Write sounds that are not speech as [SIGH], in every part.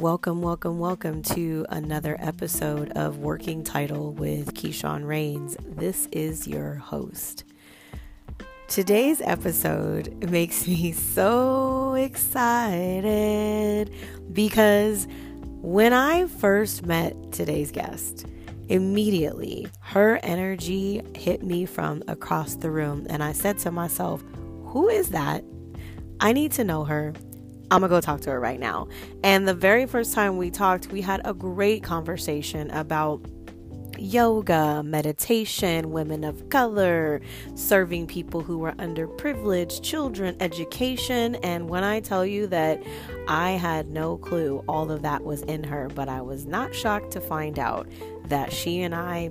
Welcome, welcome, welcome to another episode of Working Title with Keyshawn Rains. This is your host. Today's episode makes me [LAUGHS] so excited because when I first met today's guest, immediately her energy hit me from across the room, and I said to myself, Who is that? I need to know her. I'm gonna go talk to her right now. And the very first time we talked, we had a great conversation about yoga, meditation, women of color, serving people who were underprivileged, children, education. And when I tell you that I had no clue all of that was in her, but I was not shocked to find out that she and I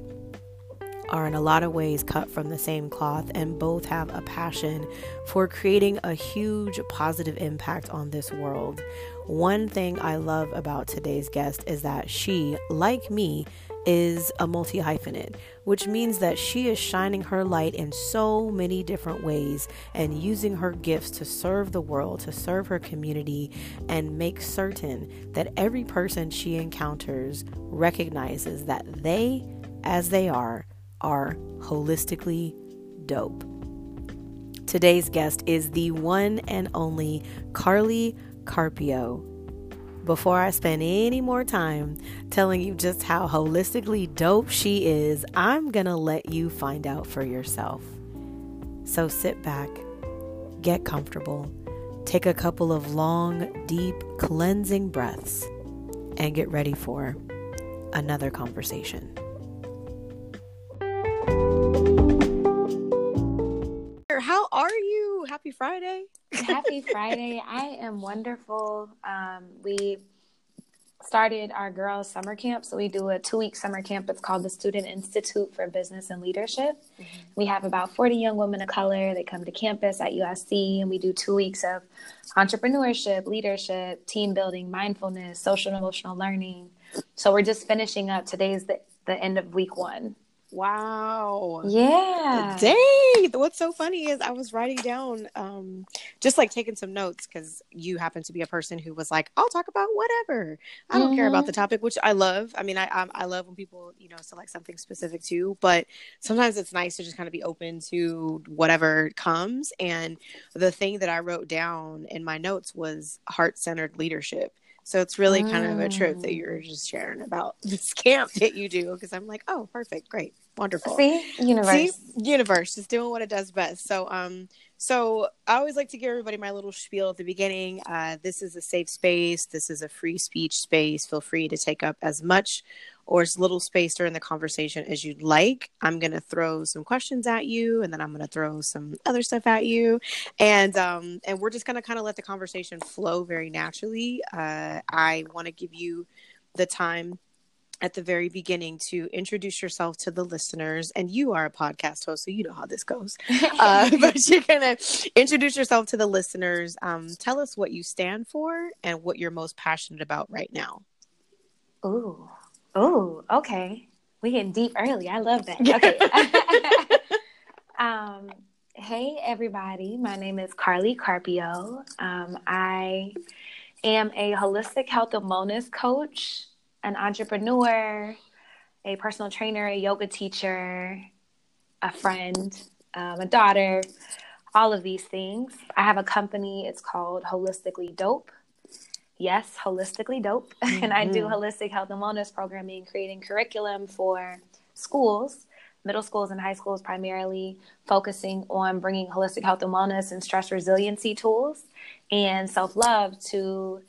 are in a lot of ways cut from the same cloth and both have a passion for creating a huge positive impact on this world. One thing I love about today's guest is that she, like me, is a multi hyphenate, which means that she is shining her light in so many different ways and using her gifts to serve the world, to serve her community, and make certain that every person she encounters recognizes that they, as they are, are holistically dope. Today's guest is the one and only Carly Carpio. Before I spend any more time telling you just how holistically dope she is, I'm gonna let you find out for yourself. So sit back, get comfortable, take a couple of long, deep, cleansing breaths, and get ready for another conversation. Happy Friday. Happy [LAUGHS] Friday. I am wonderful. Um, we started our girls' summer camp. So we do a two week summer camp. It's called the Student Institute for Business and Leadership. Mm-hmm. We have about 40 young women of color. They come to campus at USC and we do two weeks of entrepreneurship, leadership, team building, mindfulness, social and emotional learning. So we're just finishing up. Today's the, the end of week one. Wow. Yeah. Dang. What's so funny is I was writing down, um, just like taking some notes because you happen to be a person who was like, I'll talk about whatever. I don't mm-hmm. care about the mm-hmm. topic, which I love. I mean, I, I, I love when people, you know, select something specific too, but sometimes it's nice to just kind of be open to whatever comes. And the thing that I wrote down in my notes was heart centered leadership. So it's really kind of a trip that mm. you're just sharing about [LAUGHS] this camp that you do because I'm like, oh, perfect, great, wonderful. See, universe, See? universe, just doing what it does best. So, um, so I always like to give everybody my little spiel at the beginning. Uh, this is a safe space. This is a free speech space. Feel free to take up as much or as little space during the conversation as you'd like. I'm going to throw some questions at you and then I'm going to throw some other stuff at you. And, um, and we're just going to kind of let the conversation flow very naturally. Uh, I want to give you the time at the very beginning to introduce yourself to the listeners. And you are a podcast host, so you know how this goes. [LAUGHS] uh, [LAUGHS] but you're to introduce yourself to the listeners. Um, tell us what you stand for and what you're most passionate about right now. Ooh. Oh, okay. We getting deep early. I love that. Okay. [LAUGHS] [LAUGHS] um, hey, everybody. My name is Carly Carpio. Um, I am a holistic health and wellness coach, an entrepreneur, a personal trainer, a yoga teacher, a friend, um, a daughter, all of these things. I have a company. It's called Holistically Dope yes, holistically dope. Mm-hmm. [LAUGHS] and I do mm-hmm. holistic health and wellness programming, creating curriculum for schools, middle schools and high schools, primarily focusing on bringing holistic health and wellness and stress resiliency tools and self love to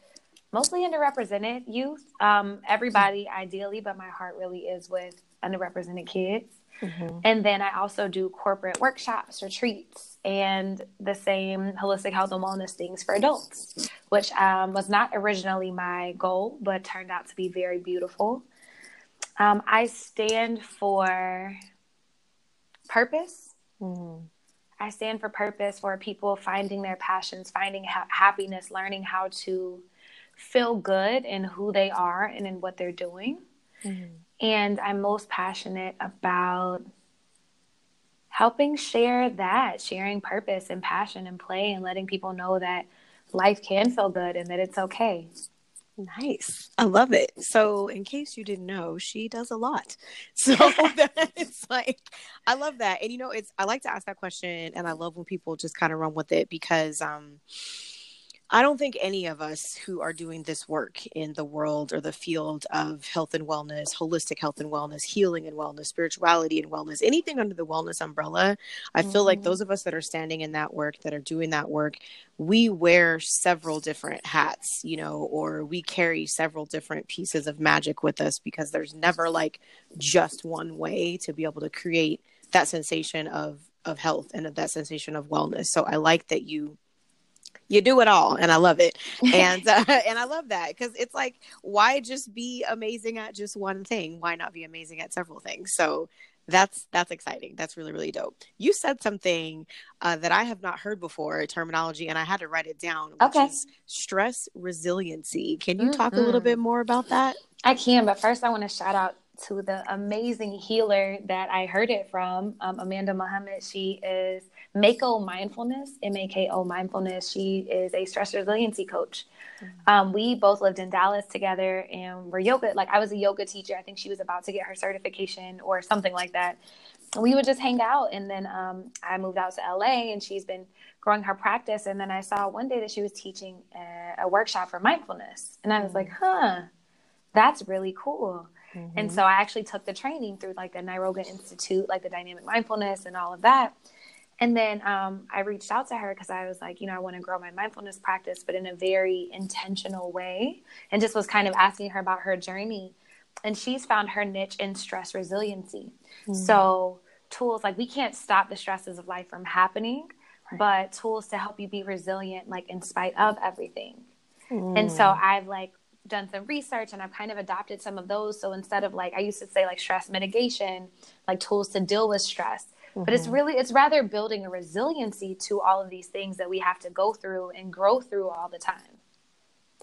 mostly underrepresented youth. Um, everybody, ideally, but my heart really is with underrepresented kids. Mm-hmm. And then I also do corporate workshops, retreats, and the same holistic health and wellness things for adults, which um, was not originally my goal, but turned out to be very beautiful. Um, I stand for purpose. Mm-hmm. I stand for purpose for people finding their passions, finding ha- happiness, learning how to feel good in who they are and in what they're doing. Mm-hmm. And I'm most passionate about helping share that, sharing purpose and passion and play, and letting people know that life can feel good and that it's okay. Nice. I love it. So, in case you didn't know, she does a lot. [LAUGHS] So, [LAUGHS] it's like, I love that. And, you know, it's, I like to ask that question and I love when people just kind of run with it because, um, I don't think any of us who are doing this work in the world or the field of health and wellness, holistic health and wellness, healing and wellness, spirituality and wellness, anything under the wellness umbrella, I mm-hmm. feel like mm-hmm. those of us that are standing in that work, that are doing that work, we wear several different hats, you know, or we carry several different pieces of magic with us because there's never like just one way to be able to create that sensation of of health and of that sensation of wellness. So I like that you you do it all and i love it. And [LAUGHS] uh, [LAUGHS] and i love that because it's like why just be amazing at just one thing? Why not be amazing at several things? So that's that's exciting. That's really really dope. You said something uh, that i have not heard before terminology and i had to write it down which okay. is stress resiliency. Can you mm-hmm. talk a little bit more about that? I can but first i want to shout out to the amazing healer that i heard it from um, amanda muhammad she is Mako Mindfulness, M A K O Mindfulness. She is a stress resiliency coach. Mm-hmm. Um, we both lived in Dallas together and we're yoga. Like I was a yoga teacher. I think she was about to get her certification or something like that. We would just hang out. And then um, I moved out to LA and she's been growing her practice. And then I saw one day that she was teaching a, a workshop for mindfulness. And I was like, mm-hmm. huh, that's really cool. Mm-hmm. And so I actually took the training through like the Niroga Institute, like the dynamic mindfulness and all of that. And then um, I reached out to her because I was like, you know, I want to grow my mindfulness practice, but in a very intentional way. And just was kind of asking her about her journey. And she's found her niche in stress resiliency. Mm-hmm. So, tools like we can't stop the stresses of life from happening, right. but tools to help you be resilient, like in spite of everything. Mm. And so, mm. I've like done some research and I've kind of adopted some of those. So, instead of like, I used to say like stress mitigation, like tools to deal with stress Mm-hmm. But it's mm-hmm. really, it's rather building a resiliency to all of these things that we have to go through and grow through all the time.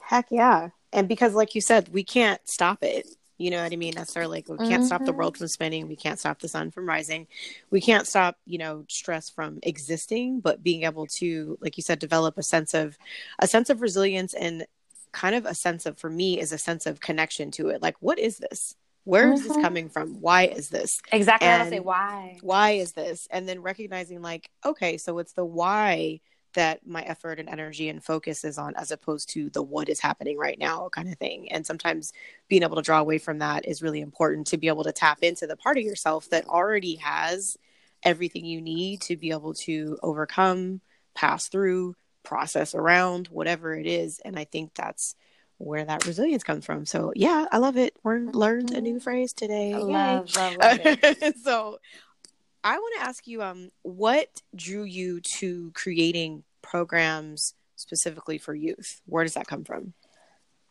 Heck yeah. And because, like you said, we can't stop it. You know what I mean? Necessarily, like, we can't mm-hmm. stop the world mm-hmm. from spinning. We can't stop the sun from rising. We can't stop, you know, stress from existing. But being able to, like you said, develop a sense of a sense of resilience and kind of a sense of, for me, is a sense of connection to it. Like, what is this? Where is mm-hmm. this coming from? Why is this? Exactly. And I say why. Why is this? And then recognizing like, okay, so it's the why that my effort and energy and focus is on as opposed to the what is happening right now kind of thing. And sometimes being able to draw away from that is really important to be able to tap into the part of yourself that already has everything you need to be able to overcome, pass through, process around, whatever it is. And I think that's where that resilience comes from. So yeah, I love it. We learned a new mm-hmm. phrase today. I love, love, [LAUGHS] love so I want to ask you, um, what drew you to creating programs specifically for youth? Where does that come from?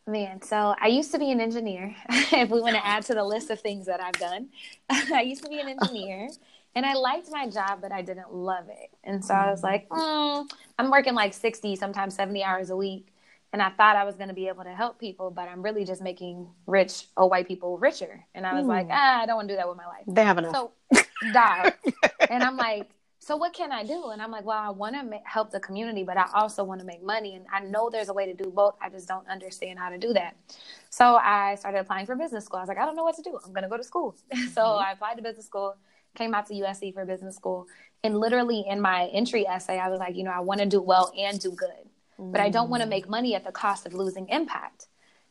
Man, so I used to be an engineer. [LAUGHS] if we want to add to the list of things that I've done, [LAUGHS] I used to be an engineer. and I liked my job, but I didn't love it. And so I was mm. like, mm, I'm working like 60, sometimes 70 hours a week and I thought I was going to be able to help people, but I'm really just making rich old white people richer. And I was mm. like, ah, I don't want to do that with my life. They have enough. So, dog. [LAUGHS] and I'm like, so what can I do? And I'm like, well, I want to ma- help the community, but I also want to make money. And I know there's a way to do both. I just don't understand how to do that. So I started applying for business school. I was like, I don't know what to do. I'm going to go to school. [LAUGHS] Mm-hmm. so I applied to business school, came out to USC for business school. And literally in my entry essay, I was like, you know, I want to do well and do good but I don't want to make money at the cost of losing impact.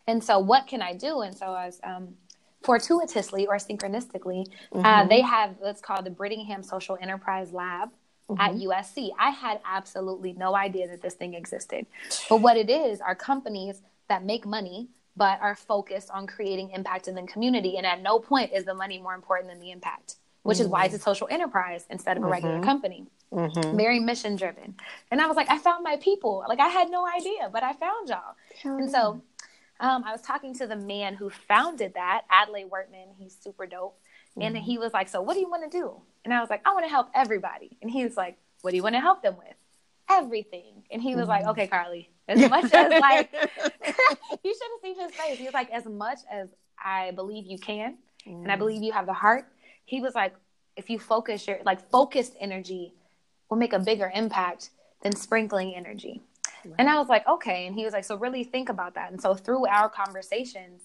And so, what can I do? And so, I was um, fortuitously or synchronistically, uh, mm-hmm. uh, they have what's called the Brittingham Social Enterprise Lab. Mm-hmm. At USC, I had absolutely no idea that this thing existed. But what it is are companies that make money but are focused on creating impact in the community. And at no point is the money more important than the impact, which mm-hmm. is why it's a social enterprise instead of a regular mm-hmm. company mm-hmm. very mission driven. And I was like, I found my people. Like I had no idea, but I found y'all. And so um, I was talking to the man who founded that, Adlai Wertman. He's super dope. Mm-hmm. And he was like, So what do you want to do? And I was like, I want to help everybody. And he was like, What do you want to help them with? Everything. And he was mm-hmm. like, Okay, Carly, as much as like, [LAUGHS] [LAUGHS] you should have seen his face. He was like, As much as I believe you can, and I mm. believe you have the heart, he was like, if you focus your like focused energy will make a bigger impact than sprinkling energy. Right. And I was like, okay. And he was like, so really think about that. And so through our conversations,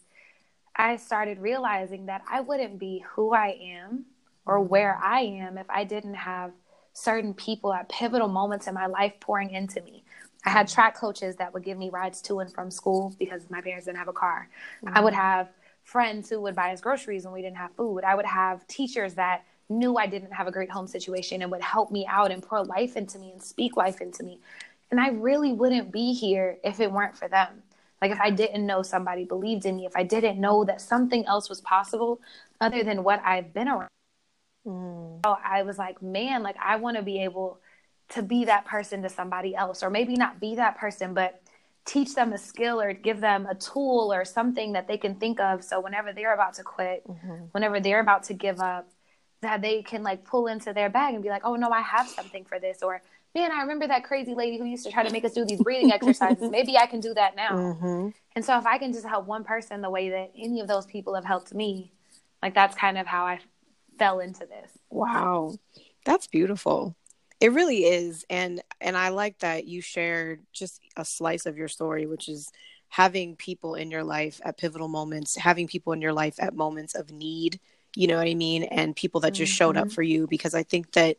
I started realizing that I wouldn't be who I am or mm-hmm. where I am if I didn't have certain people at pivotal moments in my life pouring into me. I had mm-hmm. track coaches that would give me rides to and from school because my parents didn't have a car. Mm-hmm. I would mm-hmm. have friends who would buy us groceries when we didn't have food. I would have teachers that knew I didn't have a great home situation and would help me out and pour life into me and speak life into me. And I really wouldn't be here if it weren't for them. Like if I didn't know somebody believed in me, if I didn't know that something else was possible other than what I've been around. Mm. So I was like, man, like I want to be able to be that person to somebody else, or maybe not be that person, but teach them a skill or give them a tool or something that they can think of. So whenever they're about to quit, mm-hmm. whenever they're about to give up, that they can like pull into their bag and be like, oh no, I have something for this, or man, I remember that crazy lady who used to try to make us do these breathing [LAUGHS] exercises. Maybe I can do that now. Mm-hmm. And so if I can just help one person the way that any of those people have helped me, like that's kind of how I fell into this. Wow. That's beautiful. It really is. And and I like that you shared just a slice of your story, which is having people in your life at pivotal moments, having people in your life at moments of need, you know what I mean? And people that just mm-hmm. showed up mm-hmm. for you because I think that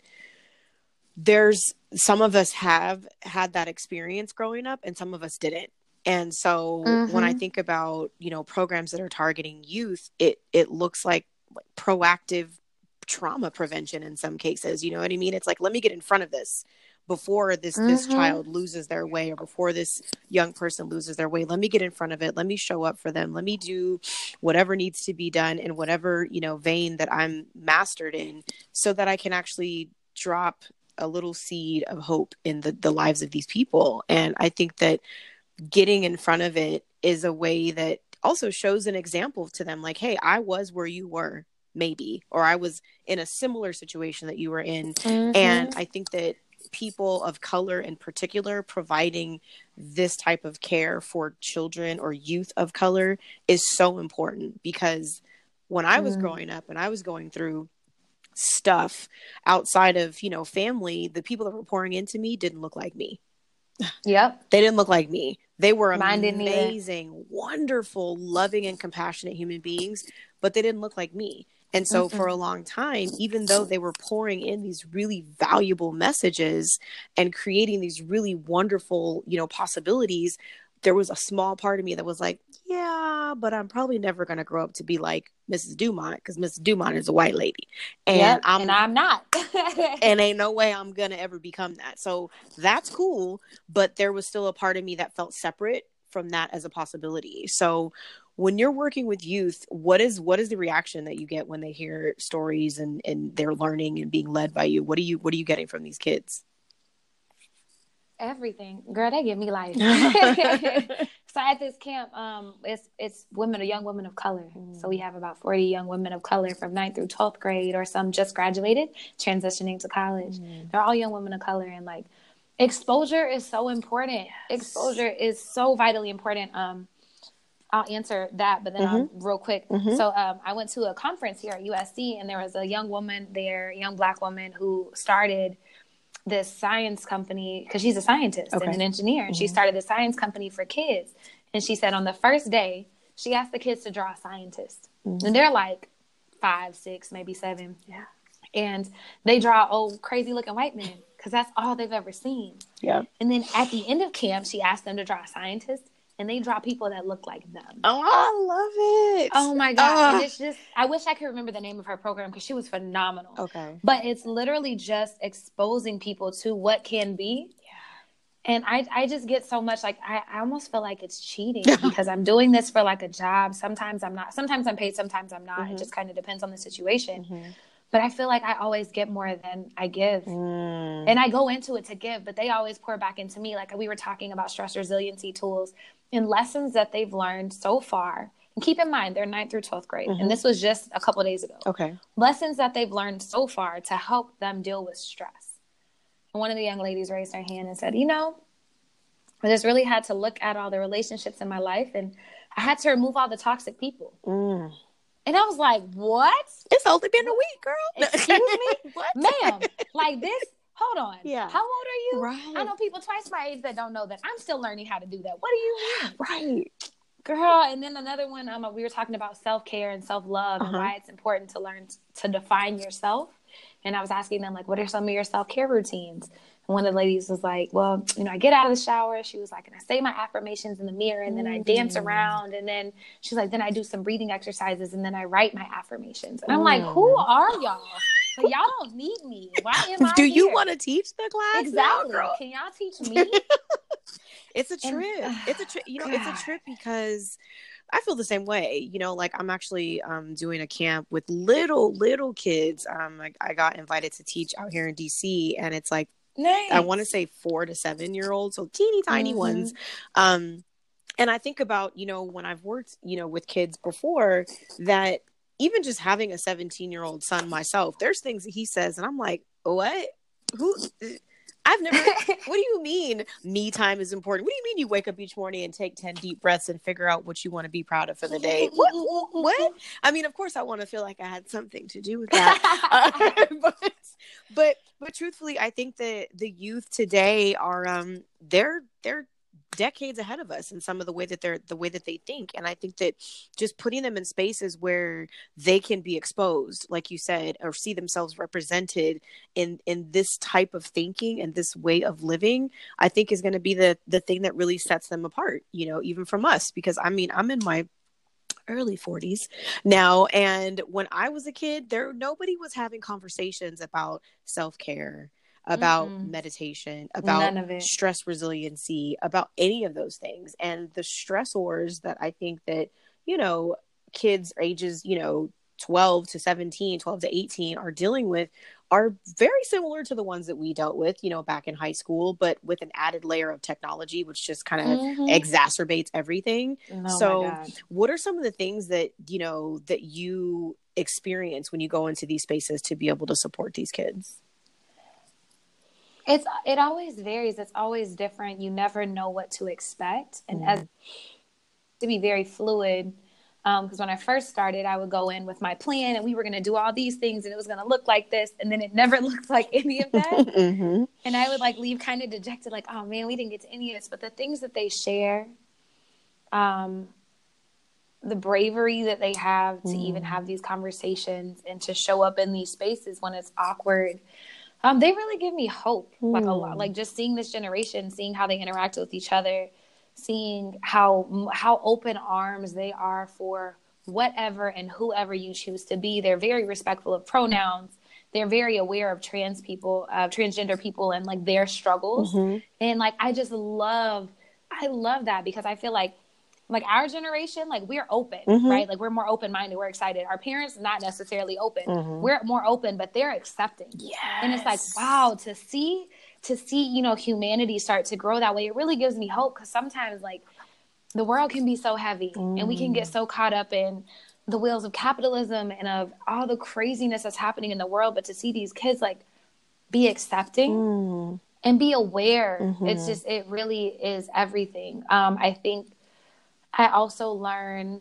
there's some of us have had that experience growing up and some of us didn't and so mm-hmm. when i mm-hmm. think about you know programs that are targeting youth it it looks like, like proactive trauma prevention in some cases you know what i mean? It's like let me get in front of this before this mm-hmm. this child loses their way or before this young person loses their way. Let me get in front of it. Let me show up for them. Let me do whatever needs to be done in whatever you know vein that i'm mastered in so that i can actually drop a little seed of hope in the, the lives of these people. And I think that getting in front of it is a way that also shows an example to them like, hey, I was where you were, maybe, or I was in a similar situation that you were in. Mm-hmm. And I think that people of color in particular providing this type of care for children or youth of color is so important because when I was mm. growing up and I was going through stuff outside of you know family the people that were pouring into me didn't look like me yep they didn't look like me they were amazing wonderful loving and compassionate human beings but they didn't look like me and so mm-hmm. for a long time even though they were pouring in these really valuable messages and creating these really wonderful you know possibilities there was a small part of me that was like, yeah, but I'm probably never going to grow up to be like Mrs. Dumont because Mrs. Dumont is a white lady. And, yep, I'm, and I'm not. [LAUGHS] and ain't no way I'm going to ever become that. So that's cool. But there was still a part of me that felt separate from that as a possibility. So when you're working with youth, what is what is the reaction that you get when they hear stories and, and they're learning and being led by you? What are you what are you getting from these kids? everything. Girl, they give me life. [LAUGHS] so at this camp, um, it's it's women, young women of color. Mm. So we have about forty young women of color from 9th through twelfth grade, or some just graduated, transitioning to college. Mm. They're all young women of color, and like exposure is so important. Yes. Exposure is so vitally important. Um, I'll answer that, but then mm-hmm. real quick. Mm-hmm. So um, I went to a conference here at USC, and there was a young woman there, a young black woman who started this science company because she's a scientist okay. and an engineer, and mm-hmm. she started the science company for kids. And she said on the first day, she asked the kids to draw a scientist, mm-hmm. and they're like five, six, maybe seven. Yeah, and they draw old crazy looking white men because that's all they've ever seen. Yeah. And then at the end of camp, she asked them to draw a scientist, and they draw people that look like them. Oh, I love it. Oh my god. And it's just I wish I could remember the name of her program because she was phenomenal. Okay. But it's literally just exposing people to what can be. Yeah. And I I just get so much like I, I almost feel like it's cheating [LAUGHS] because I'm doing this for like a job. Sometimes I'm not. Sometimes I'm paid, sometimes I'm not. Mm-hmm. It just kind of depends on the situation. Mm-hmm but I feel like I always get more than I give. Mm. And I go into it to give, but they always pour back into me. Like we were talking about stress resiliency tools and lessons that they've learned so far. And keep in mind, they're ninth through 12th grade. Mm-hmm. And this was just a couple days ago. Okay. Lessons that they've learned so far to help them deal with stress. And one of the young ladies raised her hand and said, You know, I just really had to look at all the relationships in my life and I had to remove all the toxic people. Mm. And I was like, what? It's only been a week, girl. [LAUGHS] Excuse me? what? Ma'am, like this, hold on. Yeah. How old are you? Right. I know people twice my age that don't know that. I'm still learning how to do that. What do you mean? Right. Girl, and then another one, um, we were talking about self care and self love Uh-huh. and why it's important to learn t- to define yourself. And I was asking them, like, what are some of your self care routines? And one of the ladies was like, well, you know, I get out of the shower. She was like, and I say my affirmations in the mirror and then I dance Mm. around. And then she's like, then I do some breathing exercises and then I write my affirmations. And I'm like, Mm. who are y'all? Like, y'all don't need me. Why [LAUGHS] am I Do you want to teach the class? Exactly. girl? Can y'all teach [LAUGHS] me? It's a And- trip. it's a trip. You know, it's a trip because I feel the same way. You know, like I'm actually um, doing a camp with little little kids. Um, I, I got invited to teach out here in DC, and it's like nice. I want to say four to seven year olds, so teeny tiny Mhm. ones. Um, and I think about you know when I've worked you know with kids before that even just having a 17 year old son myself, there's things that he says, and I'm like, what? Who? I've never. [LAUGHS] what do you mean me time is important? What do you mean you wake up each morning and take 10 deep breaths and figure out what you want to be proud of for the day? [LAUGHS] What? What? I mean, of course, I want to feel like I had something to do with that. Uh, [LAUGHS] but, but but truthfully, I think that the youth today are um they're they're decades ahead of us in some of the way that they're the way that they think. And i think that just putting them in spaces where they can be exposed like you said or see themselves represented in in this type of thinking and this way of living i think is going to be the the thing that really sets them apart you know even from us. Because i mean i'm in my early 40s now and when i was a kid there nobody was having conversations about self-care about Mm-mm. meditation about None of it. stress resiliency about any of those things and the stressors that i think that you know kids ages you know 12 to 17 12 to 18 are dealing with are very similar to the ones that we dealt with you know back in high school but with an added layer of technology which just kind of Mhm. exacerbates everything Oh so- what are some of the things that you know that you experience when you go into these spaces to be able to support these kids It's it always varies. It's always different. You never know what to expect, and as to be very fluid. Because when I first started, I would go in with my plan, and we were going to do all these things, and it was going to look like this, and then it [LAUGHS] never looked like any of that. [LAUGHS] mm-hmm. and I would like leave kind of dejected, like, oh man, we didn't get to any of this. But the things that they share, um, the bravery that they have to even have these conversations and to show up in these spaces when it's awkward, um, they really give me hope. Like a lot, Mm. like just seeing this generation, seeing how they interact with each other, seeing how how open arms they are for whatever and whoever you choose to be. They're very respectful of pronouns. They're very aware of trans people, uh, transgender people, and like their struggles. Mm-hmm. And like I just love, I love that because I feel like like our generation, like we're open, Mhm. right? Like we're more open minded, we're excited. Our parents not necessarily open. Mhm. We're more open, but they're accepting. yeah And it's like, wow, to see to see, you know, humanity start to grow that way, it really gives me hope because sometimes like the world can be so heavy and we can get so caught up in the wheels of capitalism and of all the craziness that's happening in the world. But to see these kids like be accepting Mm. and be aware it's Mhm. just it really is everything um i think i also learn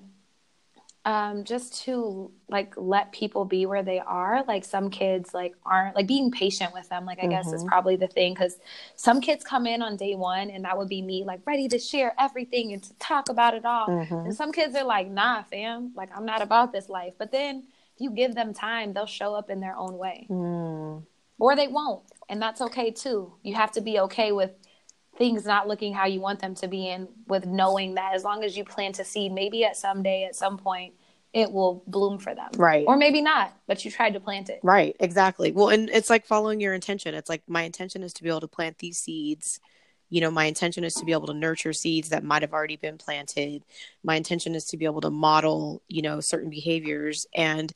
um just to like let people be where they are like some kids like aren't like being patient with them like i guess is Mhm. probably the thing because some kids come in on day one and that would be me like ready to share everything and to talk about it all Mhm. and some kids are like nah fam like i'm not about this life but then if you give them time they'll show up in their own way Mm. or they won't and that's okay too you have to be okay with things not looking how you want them to be and with knowing that as long as you plant a seed maybe at some day at some point it will bloom for them Right. or maybe not but you tried to plant it Right, exactly. Well, and it's like following your intention. It's like my intention is to be able to plant these seeds. You know, my intention is to be able to nurture seeds that might have already been planted. My intention is to be able to model, you know, certain behaviors. And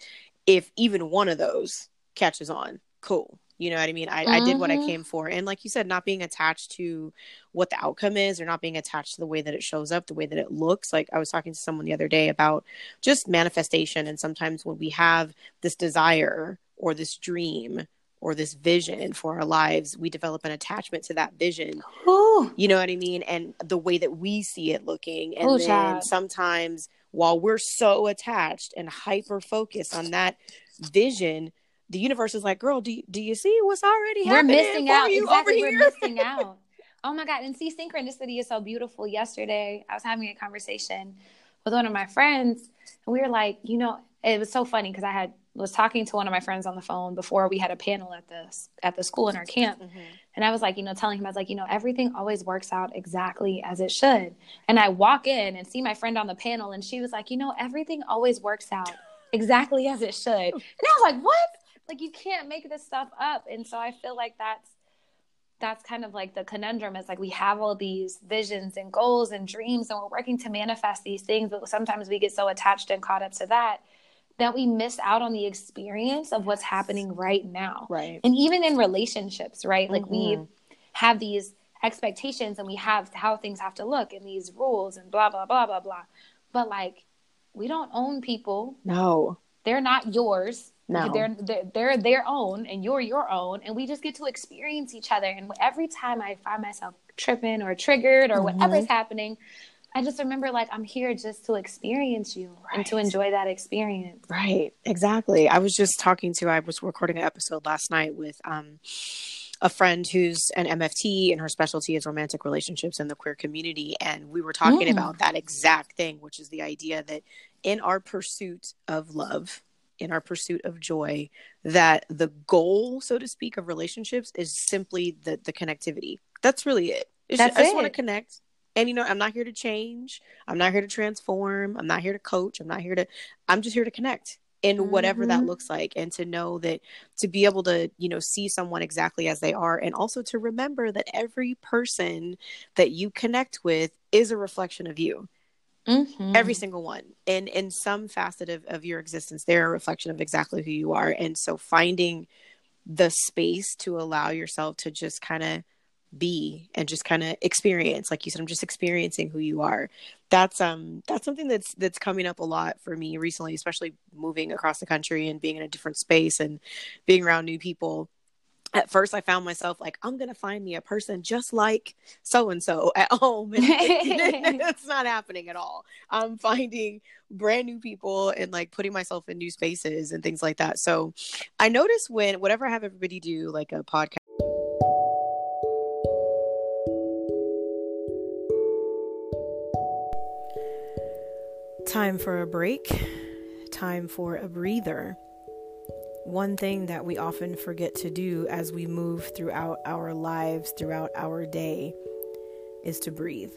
if even one of those catches on, cool. You know what I mean? I, I did what I Mhm. came for. And like you said, not being attached to what the outcome is or not being attached to the way that it shows up, the way that it looks. Like I was talking to someone the other day about just manifestation. And sometimes when we have this desire or this dream or this vision for our lives, we develop an attachment to that vision. Ooh. You know what I mean? And the way that we see it looking. And Ooh, then child. sometimes while we're so attached and hyper focused on that vision, the universe is like, girl, do you, do you see what's already happening? We're missing out. You exactly. We're missing [LAUGHS] out. Oh my God. And see, synchronicity is so beautiful. Yesterday, I was having a conversation with one of my friends, and we were like, you know, it was so funny because I had was talking to one of my friends on the phone before we had a panel at the at the school in our camp, mm-hmm. and I was like, you know, telling him I was like, you know, everything always works out exactly as it should. And I walk in and see my friend on the panel, and she was like, you know, everything always works out exactly as it should. And I was like, what? Like you can't make this stuff up. And so I feel like that's that's kind of like the conundrum is like we have all these visions and goals and dreams and we're working to manifest these things but sometimes we get so attached and caught up to that that we miss out on the experience of what's happening right now. Right. And even in relationships, right? Like mm-hmm. we have these expectations and we have how things have to look and these rules and blah blah blah blah blah. But like we don't own people. No. They're not yours. No. They're, they're they're their own and you're your own and we just get to experience each other and every time I find myself tripping or triggered or mm-hmm. whatever's happening, I just remember like I'm here just to experience you right. and to enjoy that experience. Right. Exactly. I was just talking to I was recording an episode last night with um a friend who's an MFT and her specialty is romantic relationships in the queer community and we were talking mm. about that exact thing which is the idea that in our pursuit of love in our pursuit of joy that the goal so to speak of relationships is simply the the connectivity that's really it it's that's just, it. I just want to connect and you know, I'm not here to change. I'm not here to transform. I'm not here to coach. I'm not here to I'm just here to connect in whatever mm-hmm. that looks like and to know that to be able to, you know, see someone exactly as they are and also to remember that every person that you connect with is a reflection of you. Mm-hmm. Every single one. And in some facet of, of your existence, they're a reflection of exactly who you are. And so finding the space to allow yourself to just kind of be and just kind of experience like you said i'm just experiencing who you are that's um that's something that's that's coming up a lot for me recently especially moving across the country and being in a different space and being around new people at first I found myself like, I'm going to find me a person just like so and so at home. [LAUGHS] And [LAUGHS] it's not happening at all. I'm finding brand new people and like putting myself in new spaces and things like that. So I notice when, whatever I have everybody do like a podcast Time for a break, time for a breather. One thing that we often forget to do as we move throughout our lives, throughout our day, is to breathe.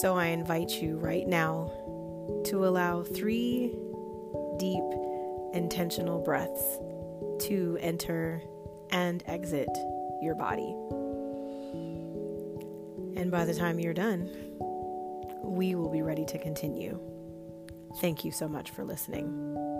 So I invite you right now to allow three deep, intentional breaths to enter and exit your body. And by the time you're done, we will be ready to continue. Thank you so much for listening.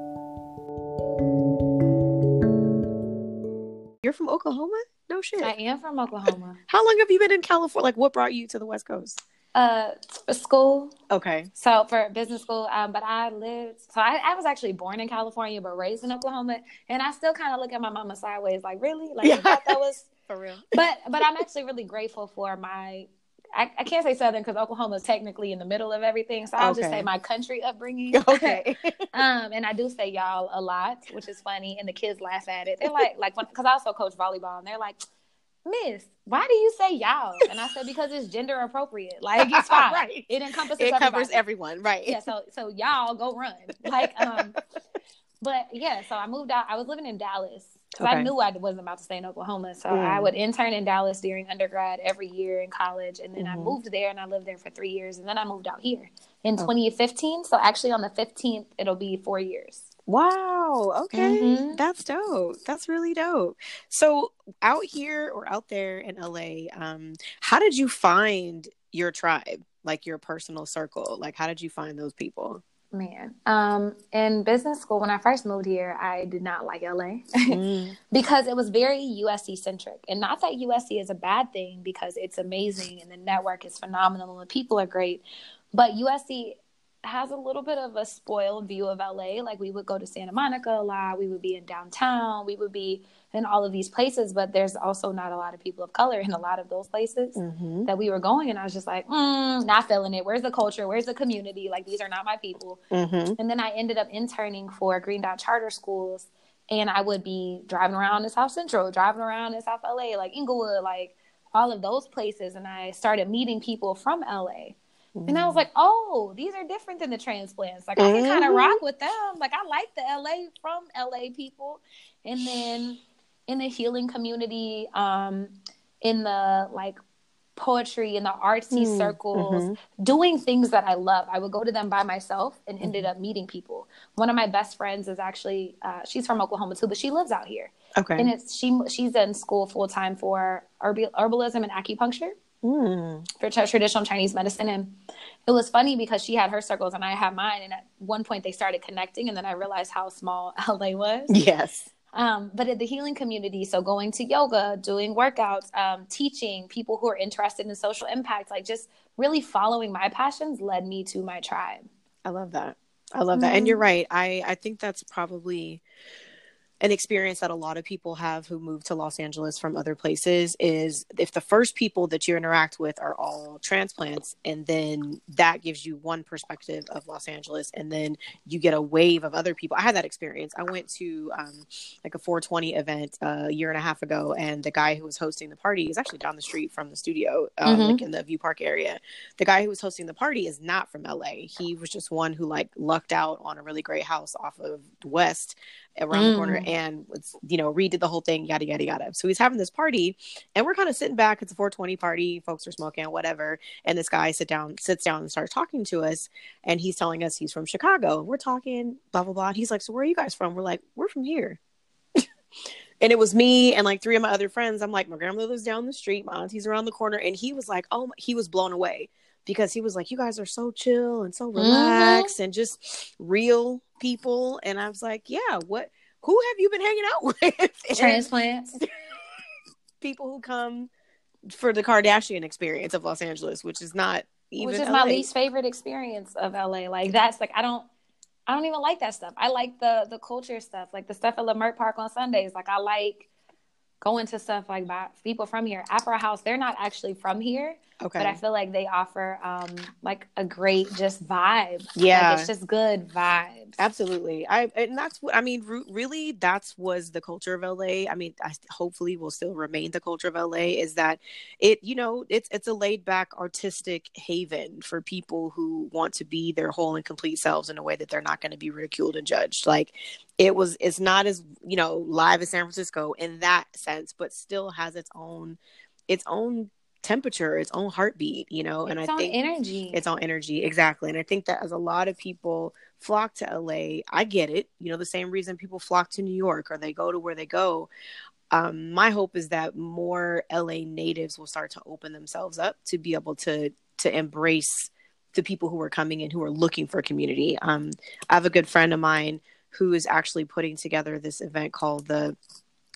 You're from Oklahoma? No shit. I am from Oklahoma. [LAUGHS] How long have you been in California? Like, what brought you to the West Coast? Uh, school. Okay. So for business school, um, but I lived. So I, I was actually born in California, but raised in Oklahoma, and I still kind of look at my mama sideways, like, really, like, yeah. that was [LAUGHS] for real. But but I'm actually really grateful for my I, I can't say Southern because Oklahoma is technically in the middle of everything. So I'll okay. just say my country upbringing. [LAUGHS] Okay. [LAUGHS] um, and I do say y'all a lot, which is funny, and the kids laugh at it. They're like, [LAUGHS] like, because I also coach volleyball, and they're like, Miss, why do you say y'all? And I said because it's gender appropriate. Like it's fine. right. It encompasses. It everybody. covers everyone. Right. Yeah. So so y'all go run. Like um. but yeah, so I moved out. I was living in Dallas because okay. I knew I wasn't about to stay in Oklahoma. So mm. I would intern in Dallas during undergrad every year in college. And then mm-hmm. I moved there and I lived there for three years. And then I moved out here in oh. 2015. So actually, on the 15th, it'll be four years. Wow. Okay. Mm-hmm. That's dope. That's really dope. So, out here or out there in LA, um, how did you find your tribe, like your personal circle? Like, how did you find those people? Man, um, in business school, when I first moved here, I did not like LA mm. [LAUGHS] because it was very USC centric. And not that USC is a bad thing because it's amazing and the network is phenomenal and the people are great. But USC has a little bit of a spoiled view of LA. Like we would go to Santa Monica a lot, we would be in downtown, we would be in all of these places, but there's also not a lot of people of color in a lot of those places mm-hmm. that we were going. And I was just like, mm, not feeling it. Where's the culture? Where's the community? Like these are not my people. Mm-hmm. And then I ended up interning for Green Dot Charter Schools and I would be driving around in South Central, driving around in South LA, like Inglewood, like all of those places. And I started meeting people from LA. Mm-hmm. And I was mm-hmm. like, oh, these are different than the transplants. Like, mm-hmm. I can kind of rock with them. Like, I like the LA from LA people. And then in the healing community, um, in the like poetry in the artsy mm, circles, mm-hmm. doing things that I love. I would go to them by myself and mm-hmm. ended up meeting people. One of my best friends is actually uh, she's from Oklahoma too, but she lives out here. Okay, and it's she she's in school full time for herbalism and acupuncture. Mm. For traditional Chinese medicine, and it was funny because she had her circles and I had mine, and at one point they started connecting, and then I realized how small [LAUGHS] LA was. Yes, um, but in the healing community, so going to yoga, doing workouts, um, teaching people who are interested in social impact, like just really following my passions led me to my tribe. I love that. I love that. Mm-hmm. And you're right. I, I think that's probably an experience that a lot of people have who move to Los Angeles from other places is if the first people that you interact with are all transplants, and then that gives you one perspective of Los Angeles, and then you get a wave of other people. I had that experience. I went to um, like a 420 event uh, a year and a half ago, and the guy who was hosting the party is actually down the street from the studio, um, mm-hmm. like in the View Park area. The guy who was hosting the party is not from LA. He was just one who like lucked out on a really great house off of West around mm. the corner mm. and was, you know, redid the whole thing, yada, yada, yada. So he's having this party and we're kind of sitting back. It's a 420 party. Folks are smoking, whatever. And this guy sit down, sits down and starts talking to us. And he's telling us he's from Chicago. We're talking, blah, blah, blah. And he's like, So where are you guys from? We're like, We're from here. [LAUGHS] and it was me and like three of my other friends. I'm like, My grandmother's down the street. My auntie's around the corner. And he was like, Oh, he was blown away because he was like, You guys are so chill and so mm-hmm. relaxed mm-hmm. and just real people. And I was like, Yeah, what who have you been hanging out [LAUGHS] with? Transplants. [LAUGHS] people who come for the Kardashian experience of Los Angeles, which is not even Which is LA. my least favorite experience of LA. Like that's like I don't I don't even like that stuff. I like the the culture stuff, like the stuff at Leimert Park on Sundays. Like I like going to stuff like by people from here. Opera House, they're not actually from here, Okay. But I feel like they offer um like a great just vibe. Yeah. Like it's just good vibes. Absolutely. I and that's what I mean really that's was the culture of LA. I mean, I hopefully will still remain the culture of LA is that it you know, it's it's a laid back artistic haven for people who want to be their whole and complete selves in a way that they're not going to be ridiculed and judged. Like it was it's not as, you know, live as San Francisco in that sense, but still has its own its own temperature, its own heartbeat, you know, and I think energy. It's on energy, exactly. And I think that as a lot of people flock to LA, I get it. You know, the same reason people flock to New York or they go to where they go. Um, my hope is that more LA natives will start to open themselves up to be able to to embrace the people who are coming in who are looking for community. Um, I have a good friend of mine who is actually putting together this event called the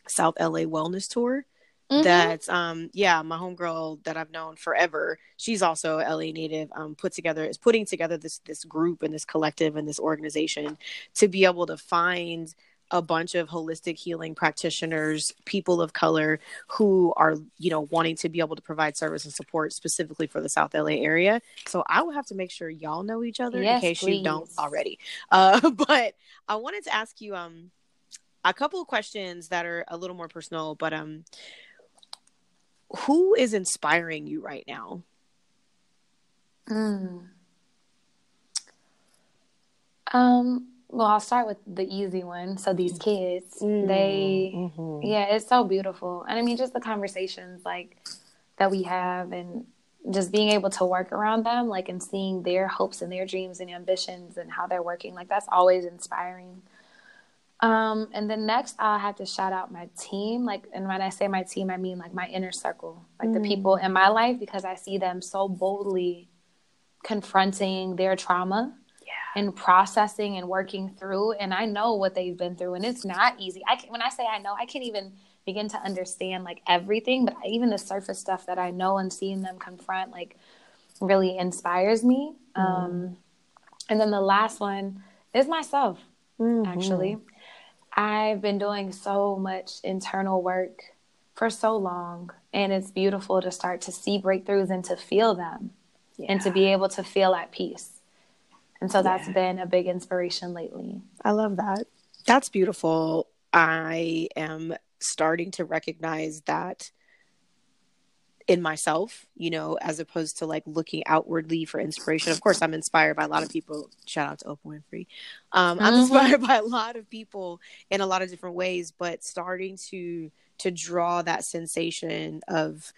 South LA Wellness Tour Mm-hmm. That um yeah, my homegirl that I've known forever, she's also LA native, um, put together is putting together this this group and this collective and this organization to be able to find a bunch of holistic healing practitioners, people of color who are, you know, wanting to be able to provide service and support specifically for the South LA area. So I will have to make sure y'all know each other yes, in case please. you don't already. Uh, [LAUGHS] but I wanted to ask you um a couple of questions that are a little more personal, but um who is inspiring you right now? Mm. Um, well, I'll start with the easy one. So these kids, mm. they, mm-hmm. yeah, it's so beautiful. And I mean, just the conversations like that we have and just being able to work around them, like, and seeing their hopes and their dreams and ambitions and how they're working, like, that's always inspiring. Um, and then next, I'll have to shout out my team. Like, and when I say my team, I mean like my inner circle, like mm. the people in my life, because I see them so boldly confronting their trauma yeah. and processing and working through. And I know what they've been through, and it's not easy. I can, when I say I know, I can't even begin to understand like everything, but even the surface stuff that I know and seeing them confront, like, really inspires me. Mm. Um, and then the last one is myself, mm-hmm. actually. I've been doing so much internal work for so long, and it's beautiful to start to see breakthroughs and to feel them yeah. and to be able to feel at peace. And so that's yeah. been a big inspiration lately. I love that. That's beautiful. I am starting to recognize that in myself, you know, as opposed to like looking outwardly for inspiration. Of course, I'm inspired by a lot of people. Shout out to Oprah Winfrey. Um, I'm mm-hmm. inspired [LAUGHS] by a lot of people in a lot of different ways, but starting to to draw that sensation of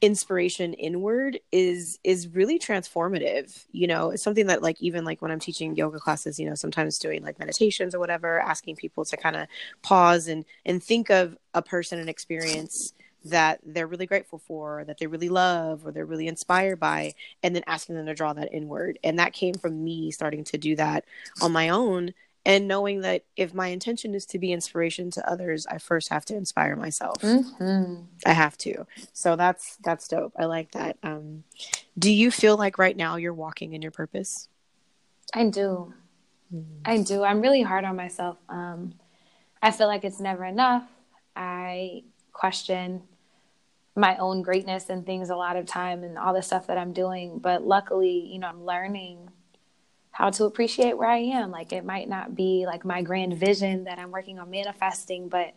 inspiration inward is is really transformative you know it's something that like even like when i'm teaching yoga classes you know sometimes doing like meditations or whatever asking people to kind of pause and and think of a person and experience that they're really grateful for, that they really love, or they're really inspired by, and then asking them to draw that inward. And that came from me starting to do that on my own and knowing that if my intention is to be inspiration to others, I first have to inspire myself. Mm-hmm. I have to. So that's that's dope. I like that. Um, do you feel like right now you're walking in your purpose? I do. Mm-hmm. I do. I'm really hard on myself. Um, I feel like it's never enough. I question my own greatness and things a lot of time and all the stuff that I'm doing. But luckily, you know, I'm learning how to appreciate where I am. Like it might not be like my grand vision that I'm working on manifesting, but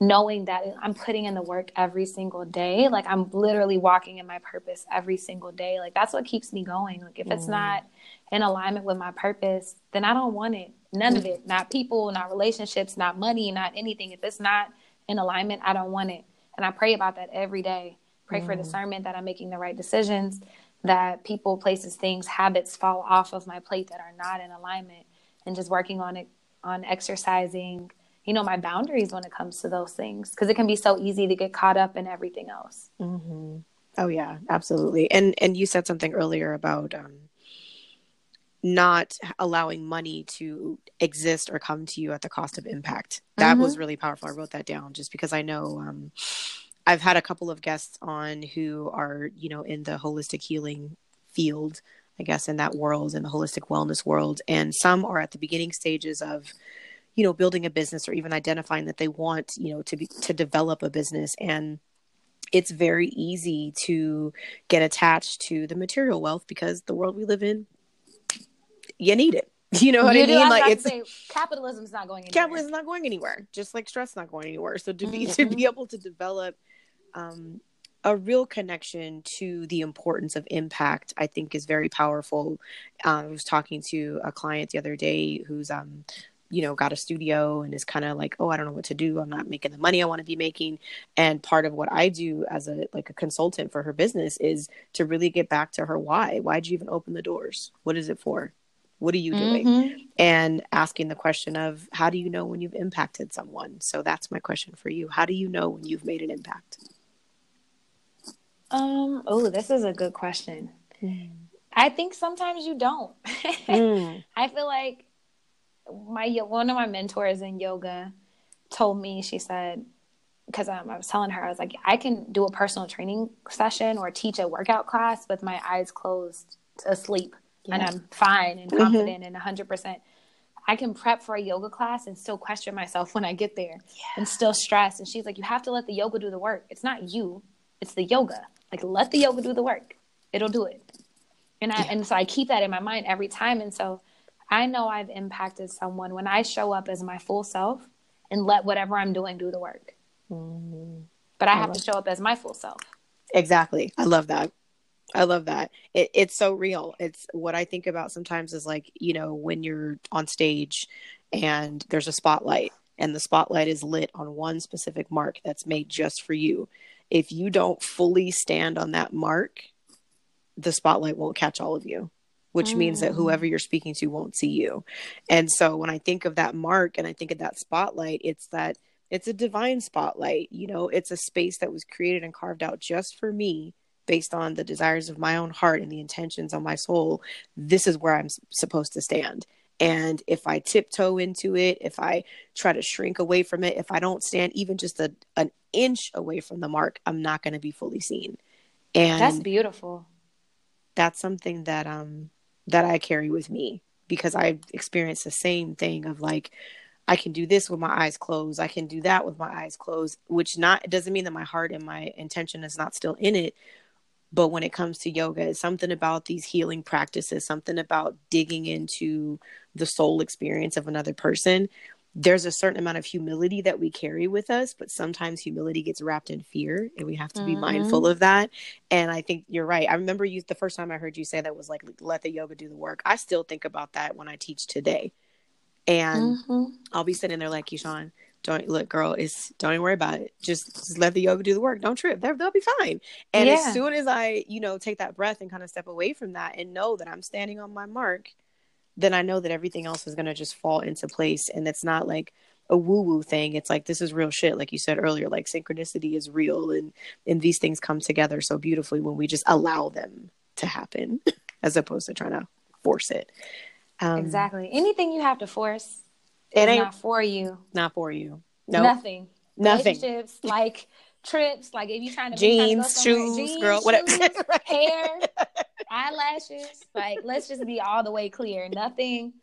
knowing that I'm putting in the work every single day, like I'm literally walking in my purpose every single day. Like that's what keeps me going. Like if mm. it's not in alignment with my purpose, then I don't want it. None of it. Not people, not relationships, not money, not anything. If it's not in alignment, I don't want it. And I pray about that every day. Pray mm. for discernment that I'm making the right decisions, that people, places, things, habits fall off of my plate that are not in alignment, and just working on it, on exercising, you know, my boundaries when it comes to those things, because it can be so easy to get caught up in everything else. Mm-hmm. Oh yeah, absolutely. And and you said something earlier about um, not allowing money to exist or come to you at the cost of impact. That mm-hmm. was really powerful. I wrote that down just because I know um, I've had a couple of guests on who are, you know, in the holistic healing field, I guess, in that world, in the holistic wellness world. And some are at the beginning stages of, you know, building a business or even identifying that they want, you know, to be to develop a business. And it's very easy to get attached to the material wealth because the world we live in you need it. [LAUGHS] You know what you I mean? like it's say, capitalism's not going anywhere. Capitalism's not going anywhere. Just like stress not going anywhere. So to be mm-hmm. to be able to develop um, a real connection to the importance of impact, I think is very powerful. Uh, I was talking to a client the other day who's um, you know got a studio and is kind of like oh i don't know what to do i'm not making the money i want to be making and part of what i do as a like a consultant for her business is to really get back to her why why'd you even open the doors what is it for what are you doing? Mm-hmm. And asking the question of how do you know when you've impacted someone? So that's my question for you. How do you know when you've made an impact? Um, oh, this is a good question. Mm. I think sometimes you don't. [LAUGHS] mm. I feel like my one of my mentors in yoga told me she said because um, I was telling her I was like I can do a personal training session or teach a workout class with my eyes closed asleep yeah. and I'm fine and mm-hmm. confident mm-hmm. and 100%. I can prep for a yoga class and still question myself [LAUGHS] when I get there yeah. and still stress. And she's like, you have to let the yoga do the work. It's not you, it's the yoga. Like, let the yoga do the work. It'll do it. And I, yeah. and so I keep that in my mind every time. And so I know I've impacted someone when I show up as my full self and let whatever I'm doing do the work. Mm-hmm. But I, I have to show up as my full self. Exactly. I love that. I love that. It, it's so real. It's what I think about sometimes is like, you know, when you're on stage and there's a spotlight and the spotlight is lit on one specific mark that's made just for you. If you don't fully stand on that mark, the spotlight won't catch all of you, which means that mm. whoever you're speaking to won't see you. And so when I think of that mark and I think of that spotlight, it's that it's a divine spotlight. You know, it's a space that was created and carved out just for me based on the desires of my own heart and the intentions of my soul, this is where I'm supposed to stand. And if I tiptoe into it, if I try to shrink away from it, if I don't stand even just a, an inch away from the mark, I'm not going to be fully seen. And that's beautiful. That's something that um that I carry with me because I've experienced the same thing of like I can do this with my eyes closed. I can do that with my eyes closed, which not it doesn't mean that my heart and my intention is not still in it, but when it comes to yoga it's something about these healing practices something about digging into the soul experience of another person there's a certain amount of humility that we carry with us, but sometimes humility gets wrapped in fear and we have to be mm-hmm. mindful of that. And I think you're right. I remember you the first time I heard you say that was like let the yoga do the work. I still think about that when I teach today. And mm-hmm. I'll be sitting there like Keyshawn, don't look, girl, it's don't even worry about it. Just, just let the yoga do the work. Don't trip. They'll, they'll be fine. And yeah. as soon as I, you know, take that breath and kind of step away from that and know that I'm standing on my mark, then I know that everything else is going to just fall into place. And it's not like a woo woo thing. It's like, this is real shit. Like you said earlier, like synchronicity is real and, and these things come together so beautifully when we just allow them to happen [LAUGHS] as opposed to trying to force it. Um, exactly. Anything you have to force, it ain't not for you. Not for you. No. Nope. Nothing. Nothing. Relationships, like trips, like if you're trying to jeans, to shoes, jeans, girl, whatever, shoes, [LAUGHS] hair, eyelashes. Like, let's just be all the way clear. Nothing.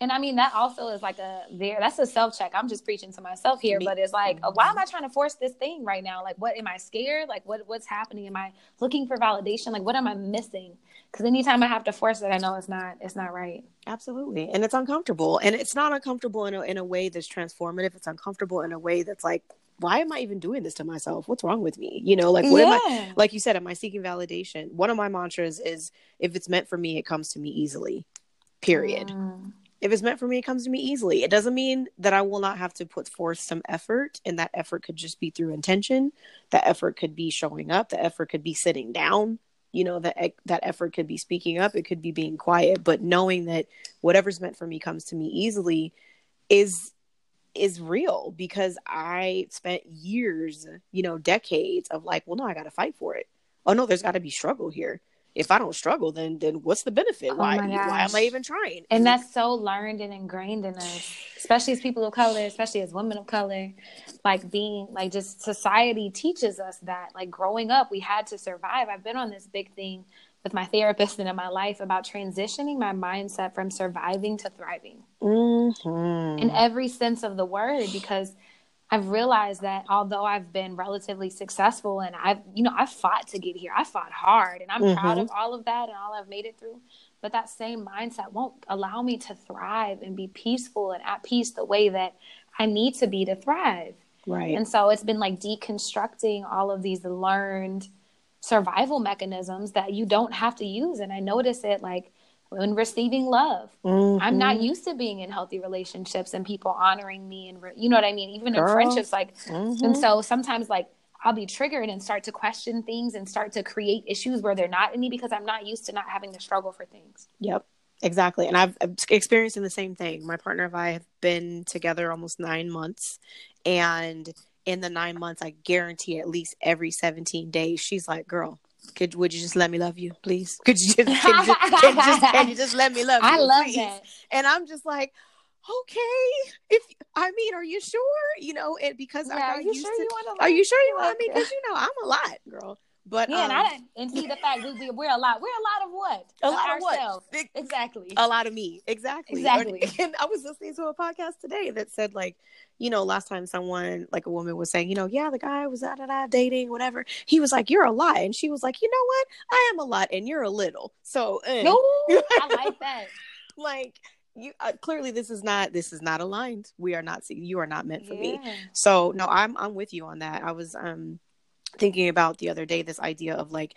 And I mean, that also is like a there. That's a self check. I'm just preaching to myself here, but it's like, why am I trying to force this thing right now? Like, what am I scared? Like, what what's happening? Am I looking for validation? Like, what am I missing? Because anytime I have to force it, I know it's not it's not right. Absolutely, and it's uncomfortable, and it's not uncomfortable in a in a way that's transformative. It's uncomfortable in a way that's like why am I even doing this to myself? What's wrong with me? You know, like what yeah. am I like you said, am I seeking validation? One of my mantras is if it's meant for me, it comes to me easily. Period. Mm. If it's meant for me, it comes to me easily. It doesn't mean that I will not have to put forth some effort, and that effort could just be through intention. That effort could be showing up. The effort could be sitting down. You know, that that effort could be speaking up. It could be being quiet. But knowing that whatever's meant for me comes to me easily is is real because I spent years, you know, decades of like, well, no, I got to fight for it. Oh no, there's got to be struggle here. If I don't struggle, then then what's the benefit? Oh why why am I even trying? And that's so learned and ingrained in us, especially as people of color, especially as women of color. Like being like just society teaches us that like growing up, we had to survive. I've been on this big thing with my therapist and in my life about transitioning my mindset from surviving to thriving mm-hmm. in every sense of the word because I've realized that although I've been relatively successful and I've, you know, I've fought to get here, I fought hard and I'm mm-hmm. proud of all of that and all I've made it through. But that same mindset won't allow me to thrive and be peaceful and at peace the way that I need to be to thrive. Right. And so it's been like deconstructing all of these learned survival mechanisms that you don't have to use. And I notice it like when receiving love. Mm-hmm. I'm not used to being in healthy relationships and people honoring me and re- you know what I mean, even Girl. in friendships like mm-hmm. and so sometimes like I'll be triggered and start to question things and start to create issues where they're not in me because I'm not used to not having to struggle for things. Yep. Exactly. And I've experienced the same thing. My partner and I have been together almost 9 months and in the 9 months I guarantee at least every 17 days she's like, "Girl, could would you just let me love you, please? [LAUGHS] Could you just can you just, can you just, can you just let me love [LAUGHS] you? I love please? that. And I'm just like, okay. If I mean, are you sure? You know, and because yeah, I are you sure to, you want to? Are you sure you want me? Because you know I'm a lot, girl. But yeah, um, and I didn't, and see the fact we, we we're a lot. We're a lot of what? A lot of ourselves. what? Exactly. A lot of me. Exactly. Exactly. [LAUGHS] And I was listening to a podcast today that said like, you know, last time someone like a woman was saying, you know, yeah, the guy was out of dating, whatever. He was like, you're a lot, and she was like, you know what? I am a lot, and you're a little. So, uh, Ooh, [LAUGHS] I like that. like you uh, clearly this is not this is not aligned we are not you are not meant for yeah. me so no i'm i'm with you on that i was um thinking about the other day this idea of like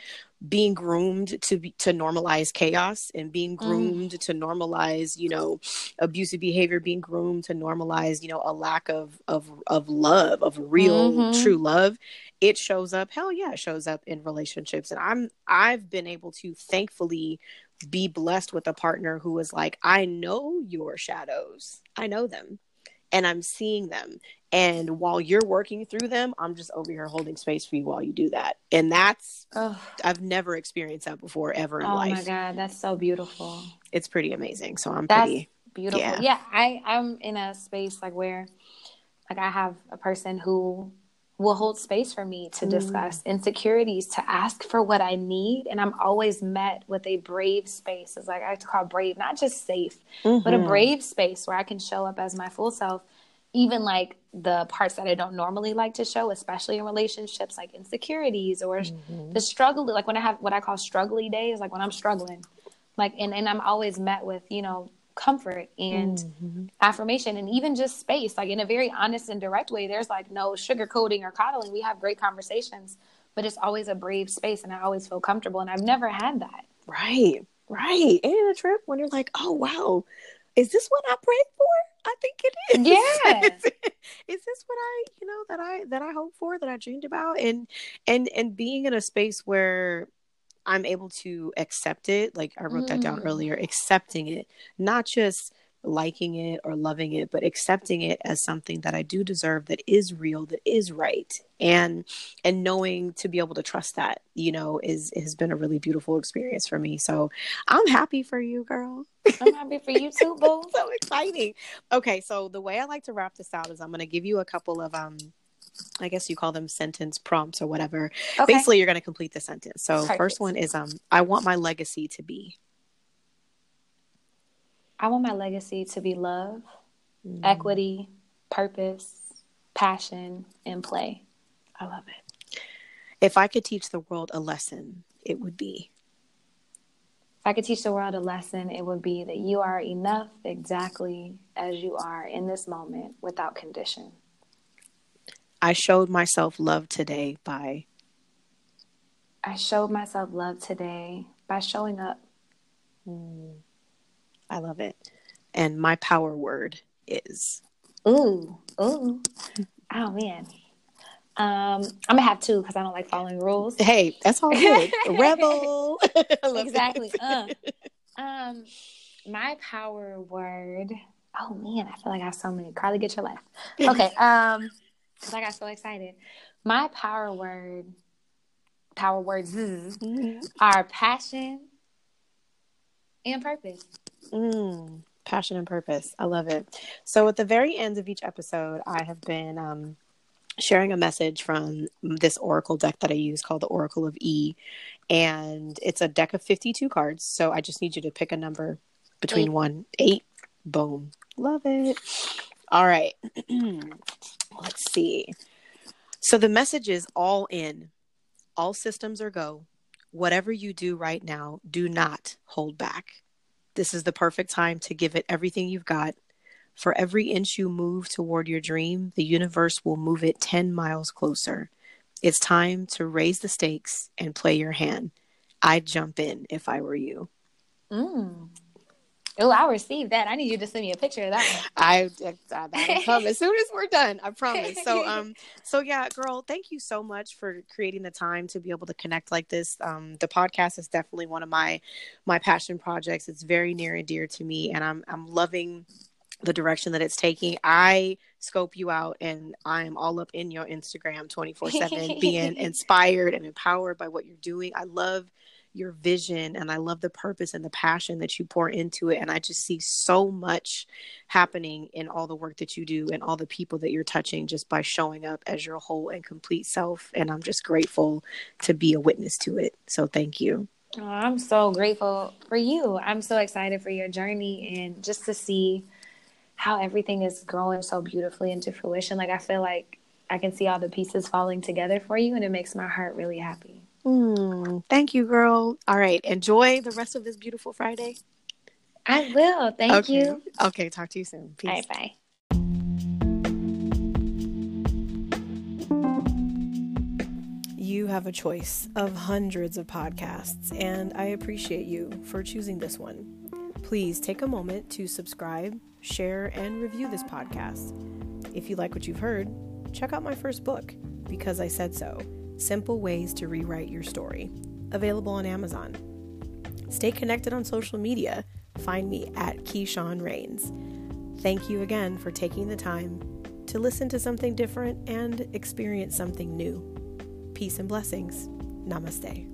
being groomed to be, to normalize chaos and being mm. groomed mm. to normalize you know abusive behavior being groomed to normalize you know a lack of of of love of real mm-hmm. true love it shows up hell yeah it shows up in relationships and i'm i've been able to thankfully be blessed with a partner who is like i know your shadows i know them and I'm seeing them. And while you're working through them, I'm just over here holding space for you while you do that. And that's, I've never experienced that before ever in oh life. Oh my God, that's so beautiful. It's pretty amazing. So I'm that's pretty beautiful. Yeah. yeah, I, I'm in a space like where, like, I have a person who will hold space for me to mm. discuss insecurities, to ask for what I need. And I'm always met with a brave space. It's like I like to call brave, not just safe, mm-hmm. but a mm-hmm. brave space where I can show up as my full self. Even like the parts that I don't normally like to show, especially in relationships, like insecurities or mm-hmm. the struggle, like when I have what I call struggly days, like when I'm struggling, like, and, and I'm always met with, you know, comfort and mm-hmm. affirmation and even just space. Like in a very honest and direct way there's like no sugarcoating or coddling. We have great conversations but it's always a brave space and i always feel comfortable and i've never had that. Right right. And a trip when you're like oh wow. Is this what i prayed for? I think it is. [LAUGHS] Yeah is this what i you know that i that i hope for that i dreamed about? And and and being in a space where I'm able to accept it. Like I wrote mm. that down mm. earlier, accepting it, not just liking it or loving it, but accepting it as something that I do deserve, that is real, that is right, and and knowing to be able to trust that, you know, is has been a really beautiful experience for me. So I'm happy for you, girl. I'm happy for you too, [LAUGHS] boo. so exciting. Okay, so the way I like to wrap this out is I'm going to give you a couple of um I guess you call them sentence prompts or whatever. Okay. Basically, you're going to complete the sentence. So, Perfect. first one is um, I want my legacy to be. I want my legacy to be love, mm. equity, purpose, passion, and play. I love it. If I could teach the world a lesson, it would be. If I could teach the world a lesson, it would be that you are enough exactly as you are in this moment without condition. I showed myself love today by. I showed myself love today by showing up. Mm, I love it. And my power word is. Ooh, ooh. Oh, man. Um, I'm gonna have two because I don't like following rules. Hey, that's all good. [LAUGHS] Rebel. [LAUGHS] exactly. Uh. Um, my power word. Oh man, I feel like I have so many. Carly, get your life. Okay. [LAUGHS] Um, because I got so excited. My power word, power words mm-hmm. are passion and purpose. Mm, passion and purpose. I love it. So at the very end of each episode, I have been um, sharing a message from this oracle deck that I use called the Oracle of E. And it's a deck of 52 cards. So I just need you to pick a number between eight. one, eight. Boom. Love it. All right. [CLEARS THROAT] Let's see. So the message is all in. All systems are go. Whatever you do right now, do not hold back. This is the perfect time to give it everything you've got. For every inch you move toward your dream, the universe will move it 10 miles closer. It's time to raise the stakes and play your hand. I'd jump in if I were you. Mm. Oh, I'll receive that. I need you to send me a picture of that. One. [LAUGHS] I, I come as soon as we're done. I promise. So, [LAUGHS] um, so yeah, girl, thank you so much for creating the time to be able to connect like this. Um, the podcast is definitely one of my my passion projects. It's very near and dear to me, and I'm I'm loving the direction that it's taking. I scope you out and I am all up in your Instagram 24 7, being [LAUGHS] inspired and empowered by what you're doing. I love your vision and I love the purpose and the passion that you pour into it. And I just see so much happening in all the work that you do and all the people that you're touching just by showing up as your whole and complete self. And I'm just grateful to be a witness to it. So thank you. Oh, I'm so grateful for you. I'm so excited for your journey and just to see how everything is growing so beautifully into fruition. Like I feel like I can see all the pieces falling together for you and it makes my heart really happy. Mm, thank you, girl. All right. Enjoy the rest of this beautiful Friday. I will. Thank okay. you. Okay. Talk to you soon. Peace. Bye bye. You have a choice of hundreds of podcasts, and I appreciate you for choosing this one. Please take a moment to subscribe, share, and review this podcast. If you like what you've heard, check out my first book, Because I Said So Simple Ways to Rewrite Your Story, available on Amazon. Stay connected on social media. Find me at Keyshawn Rains. Thank you again for taking the time to listen to something different and experience something new. Peace and blessings. Namaste.